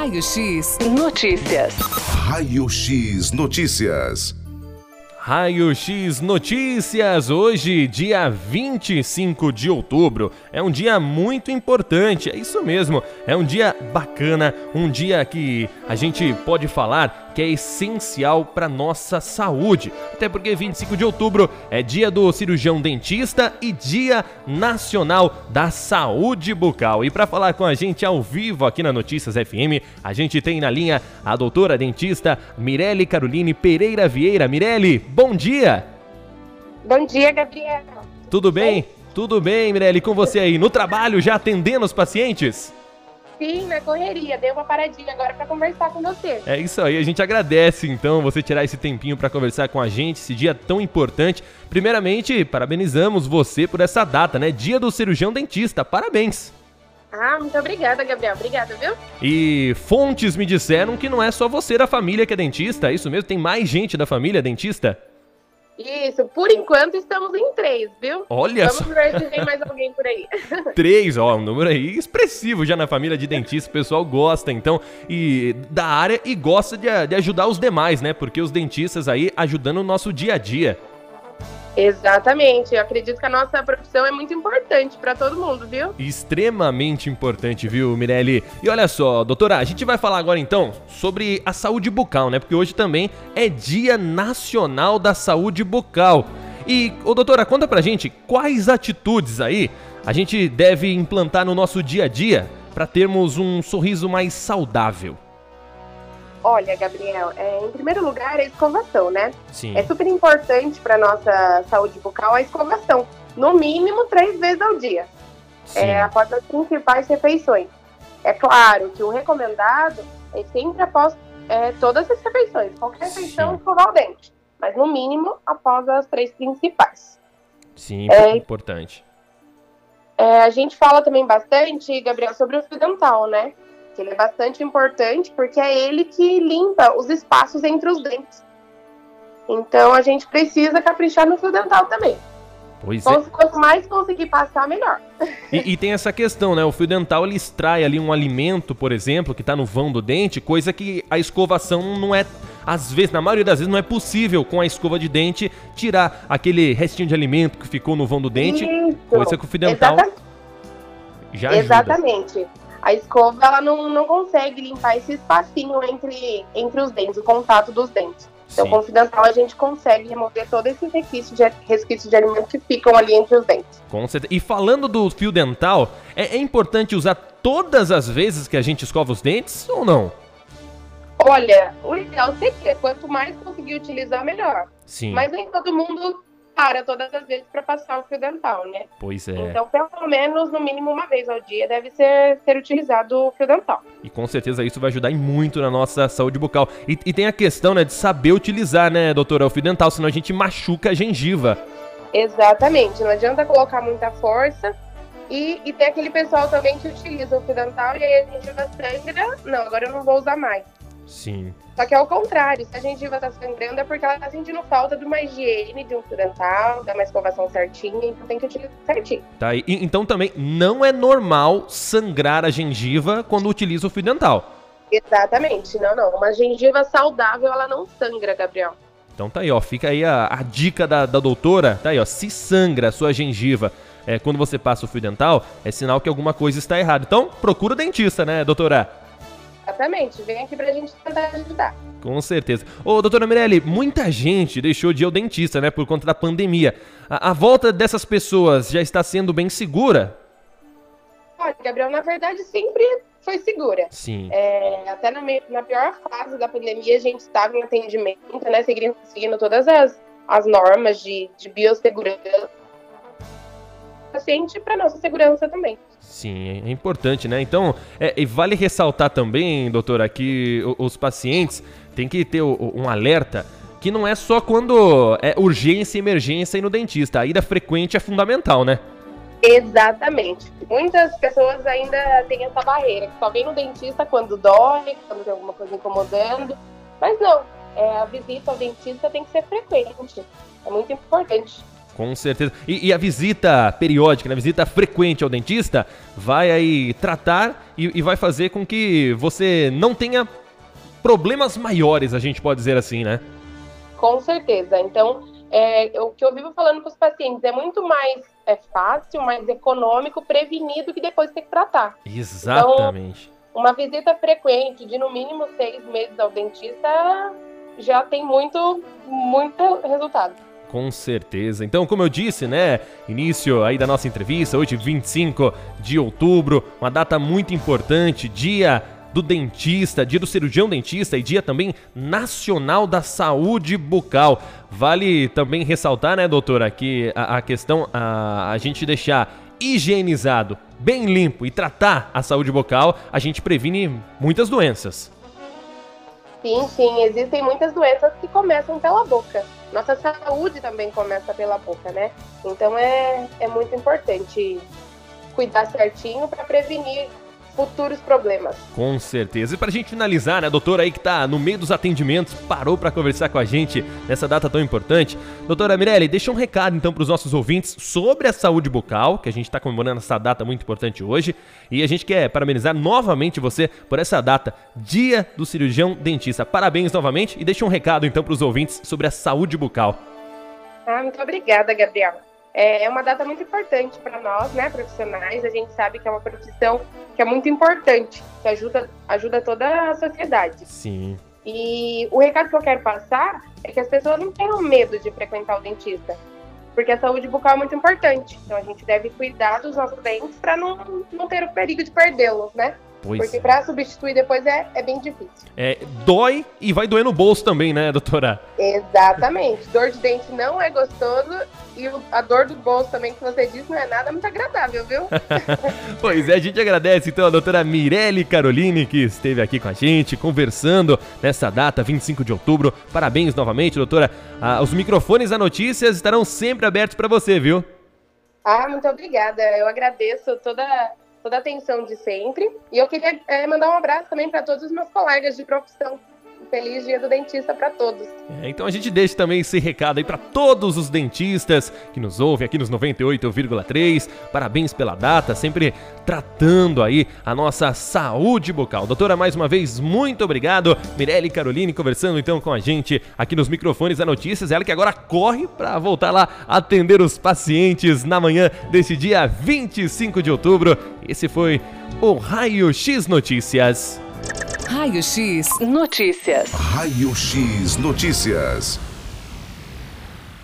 Raio X Notícias. Raio X Notícias. Raio X Notícias, hoje, dia 25 de outubro. É um dia muito importante, é isso mesmo. É um dia bacana, um dia que a gente pode falar que é essencial para nossa saúde. Até porque 25 de outubro é dia do cirurgião dentista e dia nacional da saúde bucal. E para falar com a gente ao vivo aqui na Notícias FM, a gente tem na linha a doutora dentista Mirelle Caroline Pereira Vieira. Mirelle, bom dia! Bom dia, Gabriel. Tudo bem? Tudo bem, Mirelle, com você aí no trabalho já atendendo os pacientes? Sim, na correria. Dei uma paradinha agora para conversar com você. É isso aí, a gente agradece então você tirar esse tempinho para conversar com a gente, esse dia tão importante. Primeiramente, parabenizamos você por essa data, né? Dia do cirurgião dentista. Parabéns. Ah, muito obrigada, Gabriel. Obrigada, viu? E fontes me disseram que não é só você da família que é dentista, é isso mesmo? Tem mais gente da família dentista? Isso, por enquanto estamos em três, viu? Olha Vamos só. ver se tem mais alguém por aí. Três, ó, um número aí expressivo já na família de dentistas. O pessoal gosta, então, e da área e gosta de, de ajudar os demais, né? Porque os dentistas aí ajudando o nosso dia a dia. Exatamente. Eu acredito que a nossa profissão é muito importante para todo mundo, viu? Extremamente importante, viu, Mirelle? E olha só, doutora, a gente vai falar agora então sobre a saúde bucal, né? Porque hoje também é Dia Nacional da Saúde Bucal. E, ô doutora, conta pra gente quais atitudes aí a gente deve implantar no nosso dia a dia para termos um sorriso mais saudável. Olha, Gabriel, é, em primeiro lugar, a escovação, né? Sim. É super importante para nossa saúde bucal a escovação. No mínimo, três vezes ao dia. sim. é, após as principais refeições. É claro que o recomendado é sempre após é, todas as refeições, qualquer refeição Sim. escovar o dente, mas no mínimo após as três principais. Sim, é- importante. É, a gente fala também bastante, Gabriel, sobre o fio dental, né? Que ele é bastante importante porque é ele que limpa os espaços entre os dentes. Então a gente precisa caprichar no fio dental também. Pois é. Quanto mais conseguir passar, melhor. E, e tem essa questão, né? O fio dental ele extrai ali um alimento, por exemplo, que tá no vão do dente, coisa que a escovação não é, às vezes, na maioria das vezes, não é possível com a escova de dente tirar aquele restinho de alimento que ficou no vão do dente, Isso. coisa que o fio dental Exata- já ajuda. Exatamente. A escova ela não, não consegue limpar esse espacinho entre, entre os dentes, o contato dos dentes. Então, Sim. com o fio dental, a gente consegue remover todo esse resquício de, resquício de alimento que ficam ali entre os dentes. Com certeza. E falando do fio dental, é, é importante usar todas as vezes que a gente escova os dentes ou não? Olha, o ideal seria quanto mais conseguir utilizar, melhor. Sim. Mas nem todo mundo para todas as vezes para passar o fio dental, né? Pois é. Então, pelo menos, no mínimo uma vez ao dia, deve ser, ser utilizado o fio dental. E com certeza isso vai ajudar muito na nossa saúde bucal. E, e tem a questão, né, de saber utilizar, né, doutora, o fio dental, senão a gente machuca a gengiva. Exatamente, não adianta colocar muita força. E, e tem aquele pessoal também que utiliza o fio dental e aí a gengiva sangra. Não, agora eu não vou usar mais. Sim. Só que é o contrário, se a gengiva tá sangrando é porque ela tá sentindo falta de uma higiene, de um fio dental, de uma escovação certinha, então tem que utilizar certinho. Tá aí. E- então também não é normal sangrar a gengiva quando utiliza o fio dental. Exatamente, não, não. Uma gengiva saudável, ela não sangra, Gabriel. Então tá aí, ó. Fica aí a, a dica da, da doutora. Tá aí, ó. Se sangra a sua gengiva é, quando você passa o fio dental, é sinal que alguma coisa está errada. Então procura o dentista, né, doutora? Exatamente, vem aqui pra gente tentar ajudar. Com certeza. Ô, doutora Mirelli, muita gente deixou de ir ao dentista, né, por conta da pandemia. A, a volta dessas pessoas já está sendo bem segura? Olha, Gabriel, na verdade sempre foi segura. Sim. É, até na, na pior fase da pandemia, a gente estava em atendimento, né? Seguindo, seguindo todas as, as normas de, de biossegurança. Paciente para nossa segurança também. Sim, é importante, né? Então, é, e vale ressaltar também, doutora, que os pacientes têm que ter um alerta que não é só quando é urgência e emergência ir no dentista. A ida frequente é fundamental, né? Exatamente. Muitas pessoas ainda têm essa barreira, que só vem no dentista quando dói, quando tem alguma coisa incomodando. Mas não, é, a visita ao dentista tem que ser frequente. É muito importante. Com certeza. E, e, a visita periódica, né, a visita frequente ao dentista, vai aí tratar e, e vai fazer com que você não tenha problemas maiores, a gente pode dizer assim, né? Com certeza. Então, é, o que eu vivo falando com os pacientes é muito mais é fácil, mais econômico prevenir do que depois ter que tratar. Exatamente. Então, uma visita frequente de no mínimo seis meses ao dentista já tem muito, muito resultado. Com certeza. Então, como eu disse, né, início aí da nossa entrevista, hoje 25 de outubro, uma data muito importante, dia do dentista, dia do cirurgião dentista e dia também nacional da saúde bucal. Vale também ressaltar, né, doutora, que a, a questão a, a gente deixar higienizado, bem limpo e tratar a saúde bucal, a gente previne muitas doenças. Sim, sim, existem muitas doenças que começam pela boca. Nossa saúde também começa pela boca, né? Então é, é muito importante cuidar certinho para prevenir futuros problemas. Com certeza. E para a gente finalizar, né, a doutora aí que está no meio dos atendimentos, parou para conversar com a gente nessa data tão importante. Doutora Mirelle, deixa um recado então para os nossos ouvintes sobre a saúde bucal, que a gente está comemorando essa data muito importante hoje. E a gente quer parabenizar novamente você por essa data, Dia do Cirurgião Dentista. Parabéns novamente e deixa um recado então para os ouvintes sobre a saúde bucal. Ah, muito obrigada, Gabriel. É, é uma data muito importante para nós, né, profissionais. A gente sabe que é uma profissão que é muito importante, que ajuda, ajuda toda a sociedade. Sim. E o recado que eu quero passar é que as pessoas não tenham medo de frequentar o dentista, porque a saúde bucal é muito importante. Então a gente deve cuidar dos nossos dentes para não, não ter o perigo de perdê-los, né? Pois Porque é. para substituir depois é, é bem difícil. É, dói e vai doer no bolso também, né, doutora? Exatamente. Dor de dente não é gostoso e a dor do bolso também, que você disse, não é nada muito agradável, viu? pois é, a gente agradece então a doutora Mirelle Caroline, que esteve aqui com a gente, conversando nessa data, 25 de outubro. Parabéns novamente, doutora. Ah, os microfones da Notícias estarão sempre abertos para você, viu? Ah, muito obrigada. Eu agradeço toda toda a atenção de sempre. E eu queria é, mandar um abraço também para todos os meus colegas de profissão Feliz Dia do Dentista para todos. É, então a gente deixa também esse recado aí para todos os dentistas que nos ouvem aqui nos 98,3. Parabéns pela data, sempre tratando aí a nossa saúde bucal. Doutora, mais uma vez, muito obrigado. Mirelle Caroline conversando então com a gente aqui nos microfones da Notícias. Ela que agora corre para voltar lá atender os pacientes na manhã desse dia 25 de outubro. Esse foi o Raio X Notícias. Raio X Notícias. Raio X Notícias.